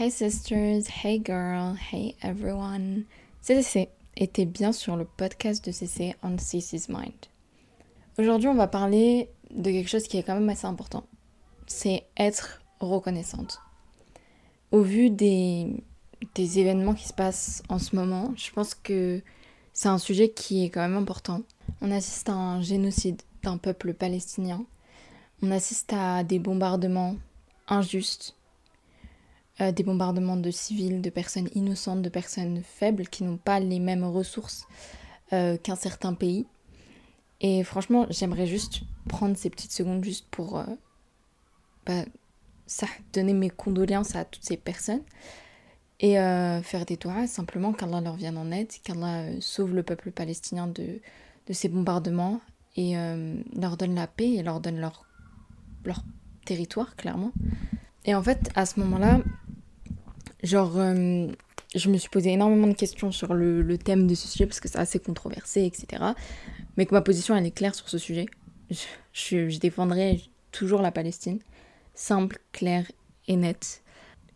Hey sisters, hey girl, hey everyone. C'est CC et t'es bien sur le podcast de CC on CC's Mind. Aujourd'hui, on va parler de quelque chose qui est quand même assez important. C'est être reconnaissante. Au vu des, des événements qui se passent en ce moment, je pense que c'est un sujet qui est quand même important. On assiste à un génocide d'un peuple palestinien. On assiste à des bombardements injustes euh, des bombardements de civils, de personnes innocentes, de personnes faibles qui n'ont pas les mêmes ressources euh, qu'un certain pays. Et franchement, j'aimerais juste prendre ces petites secondes juste pour euh, bah, ça, donner mes condoléances à toutes ces personnes et faire des doigts simplement qu'Allah leur vienne en aide, qu'Allah sauve le peuple palestinien de, de ces bombardements et leur donne la paix et leur donne leur, leur territoire, clairement. Et en fait, à ce moment-là, Genre, euh, je me suis posé énormément de questions sur le, thème de ce sujet parce que c'est assez controversé, etc. Mais que ma position, elle est claire sur ce sujet. Je, défendrai toujours la Palestine. Simple, clair et net.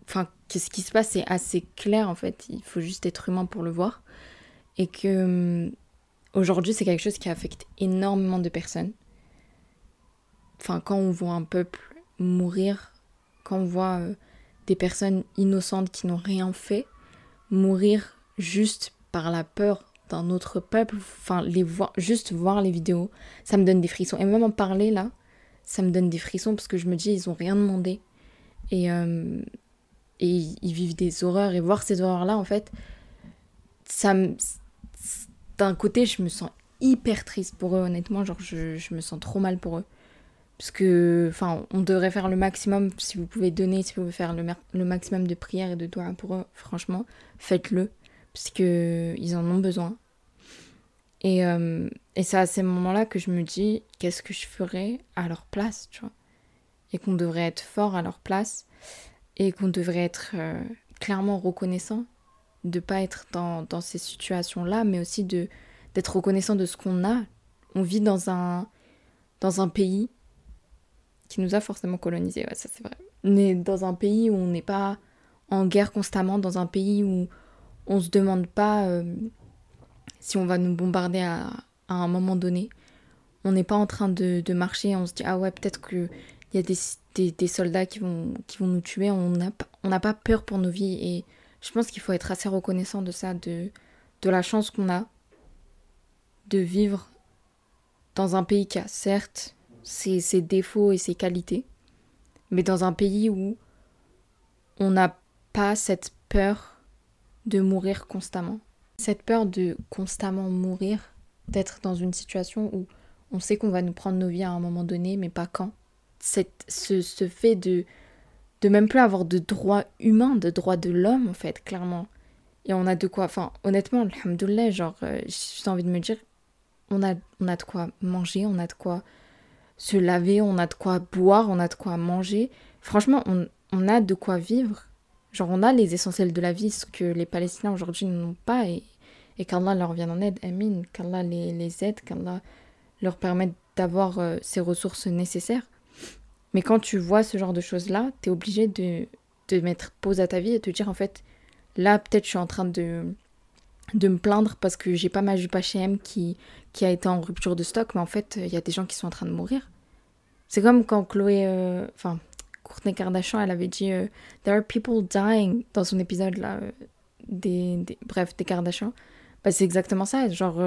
Enfin, ce qui se passe, c'est assez clair en fait. Il faut juste être humain pour le voir. Et que euh, aujourd'hui, c'est quelque chose qui affecte énormément de personnes. Enfin, quand on voit un peuple mourir, quand on voit. Euh, des personnes innocentes qui n'ont rien fait mourir juste par la peur d'un autre peuple, enfin les voir, juste voir les vidéos, ça me donne des frissons. Et même en parler là, ça me donne des frissons parce que je me dis ils ont rien demandé et euh, et ils vivent des horreurs et voir ces horreurs là en fait, ça d'un côté je me sens hyper triste pour eux honnêtement, genre je, je me sens trop mal pour eux. Parce que, enfin, on devrait faire le maximum, si vous pouvez donner, si vous pouvez faire le, maximum de prières et de doigts pour eux, franchement, faites-le. Parce qu'ils en ont besoin. Et, euh, et c'est à ces moments-là que je me dis, qu'est-ce que je ferais à leur place, tu vois? Et qu'on devrait être fort à leur place. Et qu'on devrait être euh, clairement reconnaissant de pas être dans, dans ces situations-là, mais aussi de d'être reconnaissant de ce qu'on a. On vit dans un, dans un pays qui nous a forcément colonisés, ça c'est vrai. On dans un pays où on n'est pas en guerre constamment, dans un pays où on se demande pas euh, si on va nous bombarder à, un moment donné. On n'est pas en train de, marcher, on se dit ah ouais peut-être qu'il y a des, des, soldats qui vont, qui vont nous tuer, on n'a on pas peur pour nos vies et je pense qu'il faut être assez reconnaissant de ça, de, de la chance qu'on a de vivre dans un pays qui a certes ses, défauts et ses qualités, mais dans un pays où on n'a pas cette peur de mourir constamment. Cette peur de constamment mourir, d'être dans une situation où on sait qu'on va nous prendre nos vies à un moment donné, mais pas quand. Cette, ce, ce fait de, de même plus avoir de droits humains, de droits de l'homme, en fait, clairement. Et on a de quoi, enfin, honnêtement, alhamdoulilah, genre, euh, j'ai envie de me dire, on a, on a de quoi manger, on a de quoi se laver, on a de quoi boire, on a de quoi manger. Franchement, on, a de quoi vivre. Genre, on a les essentiels de la vie, ce que les Palestiniens aujourd'hui n'ont pas, et, et qu'Allah leur vienne en aide, Amin, qu'Allah les, les aide, qu'Allah leur permette d'avoir euh, ces ressources nécessaires. Mais quand tu vois ce genre de choses-là, tu es obligé de, de mettre pause à ta vie et te dire, en fait, là, peut-être je suis en train de, de me plaindre parce que j'ai pas ma jupe H&M qui, qui a été en rupture de stock, mais en fait, il y a des gens qui sont en train de mourir. C'est comme quand Chloé, euh, enfin, Courtney Kardashian, elle avait dit euh, There are people dying dans son épisode là, euh, des, bref, des Kardashian. Bah, c'est exactement ça. Genre,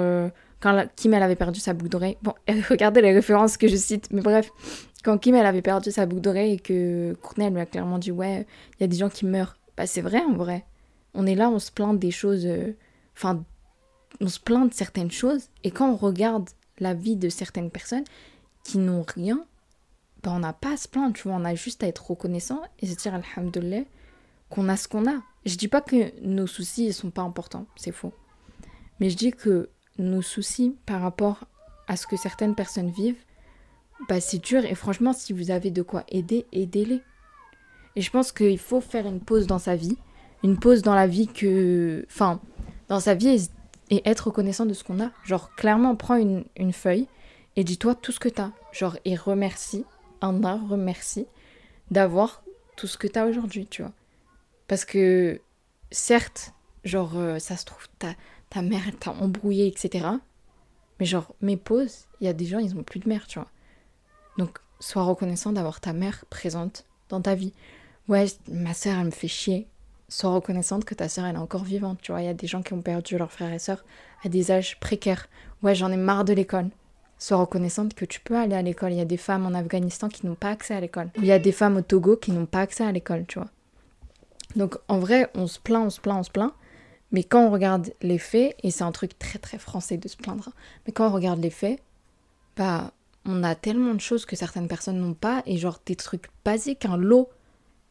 quand Kim elle avait perdu sa boucle d'oreille. Bon, regardez les références que je cite, mais bref, quand Kim elle avait perdu sa boucle d'oreille et que Courtney elle lui a clairement dit Ouais, il y a des gens qui meurent. Bah, c'est vrai en vrai. On est là, on se plaint des choses. Enfin, on se plaint de certaines choses, et quand on regarde la vie de certaines personnes qui n'ont rien, ben on n'a pas à se plaindre, tu vois, on a juste à être reconnaissant et se dire alhamdoulilah qu'on a ce qu'on a. Je dis pas que nos soucis ne sont pas importants, c'est faux. Mais je dis que nos soucis par rapport à ce que certaines personnes vivent, bah c'est dur et franchement si vous avez de quoi aider, aidez-les. Et je pense qu'il faut faire une pause dans sa vie, une pause dans la vie que enfin dans sa vie et être reconnaissant de ce qu'on a. Genre, clairement, prends une, une feuille et dis-toi tout ce que t'as. Genre, et remercie, un remercie d'avoir tout ce que t'as aujourd'hui, tu vois. Parce que, certes, genre, euh, ça se trouve, ta, ta mère, t'a embrouillé, etc. Mais genre, mes pauses, il y a des gens, ils ont plus de mère, tu vois. Donc, sois reconnaissant d'avoir ta mère présente dans ta vie. Ouais, ma soeur, elle me fait chier. Sois reconnaissante que ta soeur, elle est encore vivante, tu vois. Il y a des gens qui ont perdu leurs frères et sœurs à des âges précaires. Ouais, j'en ai marre de l'école. Sois reconnaissante que tu peux aller à l'école. Il y a des femmes en Afghanistan qui n'ont pas accès à l'école. Il y a des femmes au Togo qui n'ont pas accès à l'école, tu vois. Donc en vrai, on se plaint, on se plaint, on se plaint. Mais quand on regarde les faits, et c'est un truc très très français de se plaindre, mais quand on regarde les faits, bah on a tellement de choses que certaines personnes n'ont pas, et genre des trucs basiques, un hein, l'eau.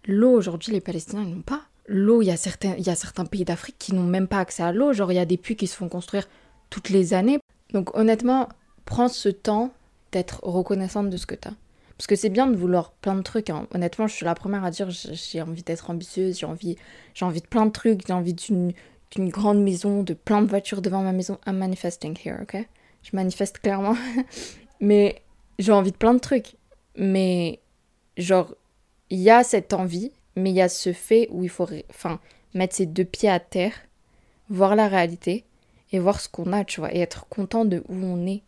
L'eau aujourd'hui, les Palestiniens n'ont pas. L'eau, il y, a certains, il y a certains pays d'Afrique qui n'ont même pas accès à l'eau. Genre, il y a des puits qui se font construire toutes les années. Donc, honnêtement, prends ce temps d'être reconnaissante de ce que tu as. Parce que c'est bien de vouloir plein de trucs. Hein. Honnêtement, je suis la première à dire j'ai envie d'être ambitieuse, j'ai envie, j'ai envie de plein de trucs, j'ai envie d'une, grande maison, de plein de voitures devant ma maison. I'm manifesting here, ok? Je manifeste clairement. Mais j'ai envie de plein de trucs. Mais genre, il y a cette envie, mais il y a ce fait où il faut enfin, mettre ses deux pieds à terre, voir la réalité et voir ce qu'on a, tu vois, et être content de où on est.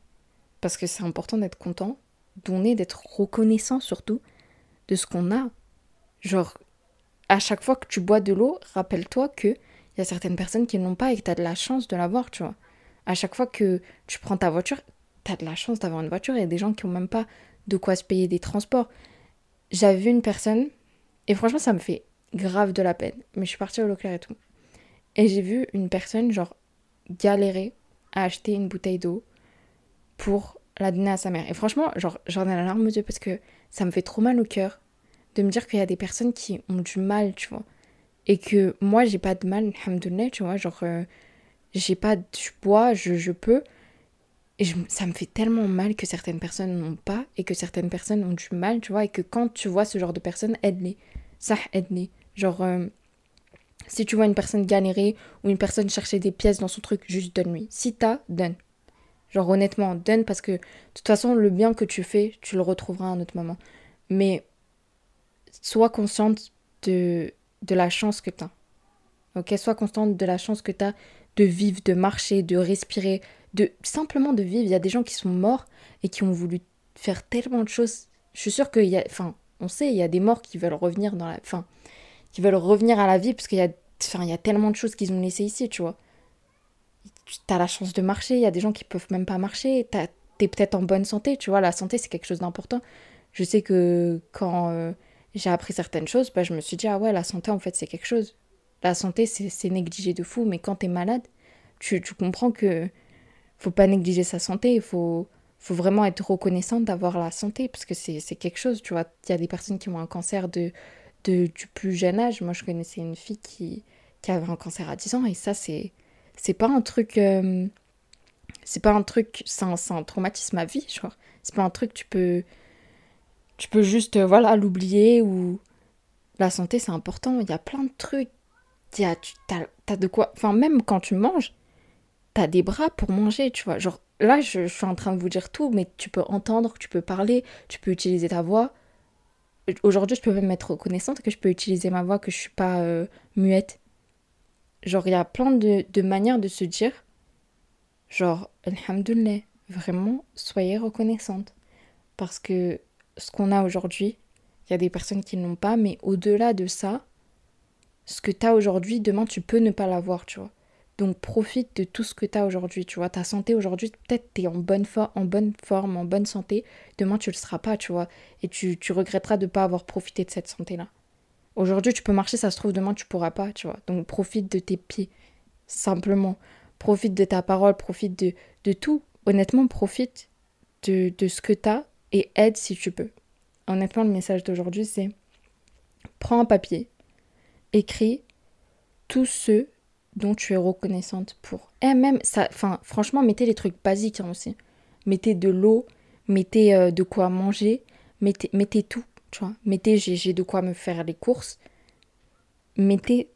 Parce que c'est important d'être content d'où on est, d'être reconnaissant surtout de ce qu'on a. Genre, à chaque fois que tu bois de l'eau, rappelle-toi que il y a certaines personnes qui ne l'ont pas et que tu as de la chance de l'avoir, tu vois. À chaque fois que tu prends ta voiture, tu as de la chance d'avoir une voiture. Il y a des gens qui n'ont même pas de quoi se payer des transports. J'avais vu une personne, et franchement, ça me fait grave de la peine. Mais je suis partie au Leclerc et tout. Et j'ai vu une personne, genre, galérer à acheter une bouteille d'eau pour la donner à sa mère. Et franchement, genre, j'en ai la larme aux yeux parce que ça me fait trop mal au cœur de me dire qu'il y a des personnes qui ont du mal, tu vois. Et que moi, j'ai pas de mal, alhamdoulilah, tu vois, genre, euh, j'ai pas de bois, je, je peux. Et ça me fait tellement mal que certaines personnes n'ont pas et que certaines personnes ont du mal, tu vois, et que quand tu vois ce genre de personnes, aide-les. Ça, aide-les. Genre, euh, si tu vois une personne galérer ou une personne chercher des pièces dans son truc, juste donne-lui. Si t'as, donne. Genre honnêtement, donne parce que de toute façon, le bien que tu fais, tu le retrouveras à un autre moment. Mais sois consciente de, de la chance que tu as. Ok, sois consciente de la chance que tu as de vivre, de marcher, de respirer, de simplement de vivre. Il y a des gens qui sont morts et qui ont voulu faire tellement de choses. Je suis sûre qu'il y a, enfin, on sait, il y a des morts qui veulent revenir dans la, enfin, qui veulent revenir à la vie parce qu'il y a, enfin, il y a tellement de choses qu'ils ont laissées ici, tu vois tu as la chance de marcher, il y a des gens qui peuvent même pas marcher, tu es peut-être en bonne santé, tu vois, la santé c'est quelque chose d'important. Je sais que quand euh, j'ai appris certaines choses, bah, je me suis dit, ah ouais, la santé en fait c'est quelque chose. La santé c'est négligé de fou, mais quand tu es malade, tu, tu, comprends que faut pas négliger sa santé, il faut, faut vraiment être reconnaissante d'avoir la santé, parce que c'est quelque chose, tu vois. Il y a des personnes qui ont un cancer de, de, du plus jeune âge. Moi je connaissais une fille qui, qui avait un cancer à 10 ans, et ça c'est c'est pas un truc. Euh, c'est pas un truc. Un, traumatisme à vie, genre. C'est pas un truc tu peux. Tu peux juste, euh, voilà, l'oublier ou. La santé, c'est important. Il y a plein de trucs. Tu as, de quoi. Enfin, même quand tu manges, t'as des bras pour manger, tu vois. Genre, là, je, suis en train de vous dire tout, mais tu peux entendre, tu peux parler, tu peux utiliser ta voix. Aujourd'hui, je peux même être reconnaissante que je peux utiliser ma voix, que je suis pas euh, muette. Genre, il y a plein de, manières de se dire, genre, vraiment, soyez reconnaissante. Parce que ce qu'on a aujourd'hui, il y a des personnes qui ne l'ont pas, mais au-delà de ça, ce que tu as aujourd'hui, demain, tu peux ne pas l'avoir, tu vois. Donc profite de tout ce que tu as aujourd'hui, tu vois. Ta santé aujourd'hui, peut-être tu es en bonne, forme, en bonne santé. Demain, tu le seras pas, tu vois. Et tu, tu regretteras de ne pas avoir profité de cette santé-là. Aujourd'hui, tu peux marcher, ça se trouve, demain, tu pourras pas, tu vois. Donc, profite de tes pieds, simplement. Profite de ta parole, profite de, de tout. Honnêtement, profite de, de ce que tu as et aide si tu peux. Honnêtement, le message d'aujourd'hui, c'est prends un papier, écris tous ceux dont tu es reconnaissante pour. Et même, ça, enfin, franchement, mettez les trucs basiques hein, aussi. Mettez de l'eau, mettez euh, de quoi manger, mettez, mettez tout tu vois. Mettez, j'ai de quoi me faire les courses. Mettez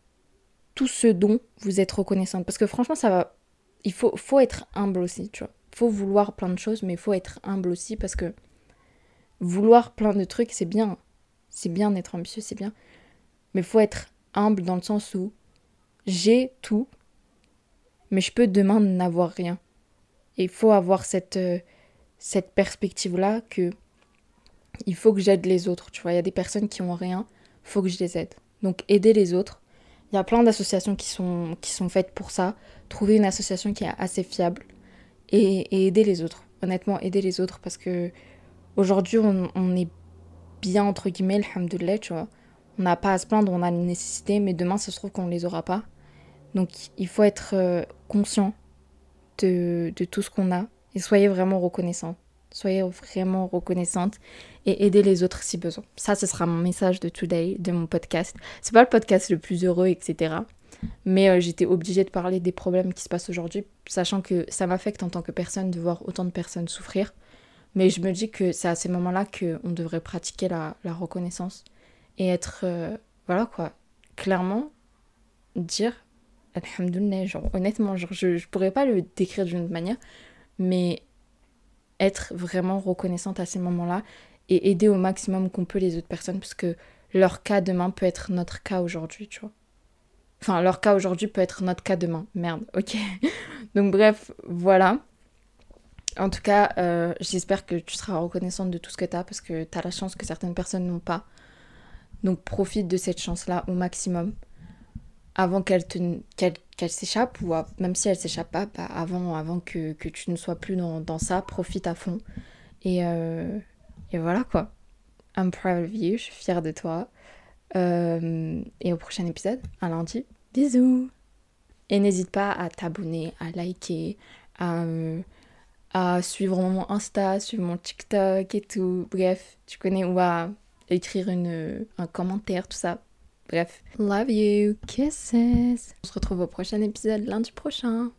tout ce dont vous êtes reconnaissante. Parce que franchement, ça va. Il faut, faut être humble aussi, tu vois. Faut vouloir plein de choses, mais il faut être humble aussi parce que vouloir plein de trucs, c'est bien. C'est bien d'être ambitieux, c'est bien. Mais faut être humble dans le sens où j'ai tout, mais je peux demain n'avoir rien. Et il faut avoir cette, euh, cette perspective-là que il faut que j'aide les autres. Tu vois, il y a des personnes qui ont rien, faut que je les aide. Donc aider les autres. Il y a plein d'associations qui sont, qui sont faites pour ça. Trouver une association qui est assez fiable et, et aider les autres. Honnêtement, aider les autres parce que aujourd'hui, on, on est bien, entre guillemets, alhamdoulilah, tu vois. On n'a pas à se plaindre, on a une nécessité, mais demain, ça se trouve qu'on ne les aura pas. Donc, il faut être euh, conscient de, de tout ce qu'on a et soyez vraiment reconnaissant. Soyez vraiment reconnaissante et aidez les autres si besoin. Ça, ce sera mon message de today, de mon podcast. C'est pas le podcast le plus heureux, etc. Mais euh, j'étais obligée de parler des problèmes qui se passent aujourd'hui, sachant que ça m'affecte en tant que personne de voir autant de personnes souffrir. Mais je me dis que c'est à ces moments-là qu'on devrait pratiquer la, reconnaissance et être, euh, voilà quoi, clairement dire Alhamdoulilah, genre honnêtement, genre, je, je pourrais pas le décrire d'une autre manière, mais être vraiment reconnaissante à ces moments-là et aider au maximum qu'on peut les autres personnes parce que leur cas demain peut être notre cas aujourd'hui, tu vois. Enfin, leur cas aujourd'hui peut être notre cas demain. Merde, ok. Donc bref, voilà. En tout cas, euh, j'espère que tu seras reconnaissante de tout ce que tu as parce que tu as la chance que certaines personnes n'ont pas. Donc profite de cette chance-là au maximum avant qu'elle s'échappe ou même si elle s'échappe pas, bah avant, que, tu ne sois plus dans, ça, profite à fond. Et, euh, et voilà quoi. I'm proud of you, je suis fière de toi. Euh, et au prochain épisode, à lundi. Bisous Et n'hésite pas à t'abonner, à liker, à, à suivre mon Insta, suivre mon TikTok et tout. Bref, tu connais, ou à écrire une, un commentaire, tout ça. Bref, love you, kisses. On se retrouve au prochain épisode lundi prochain.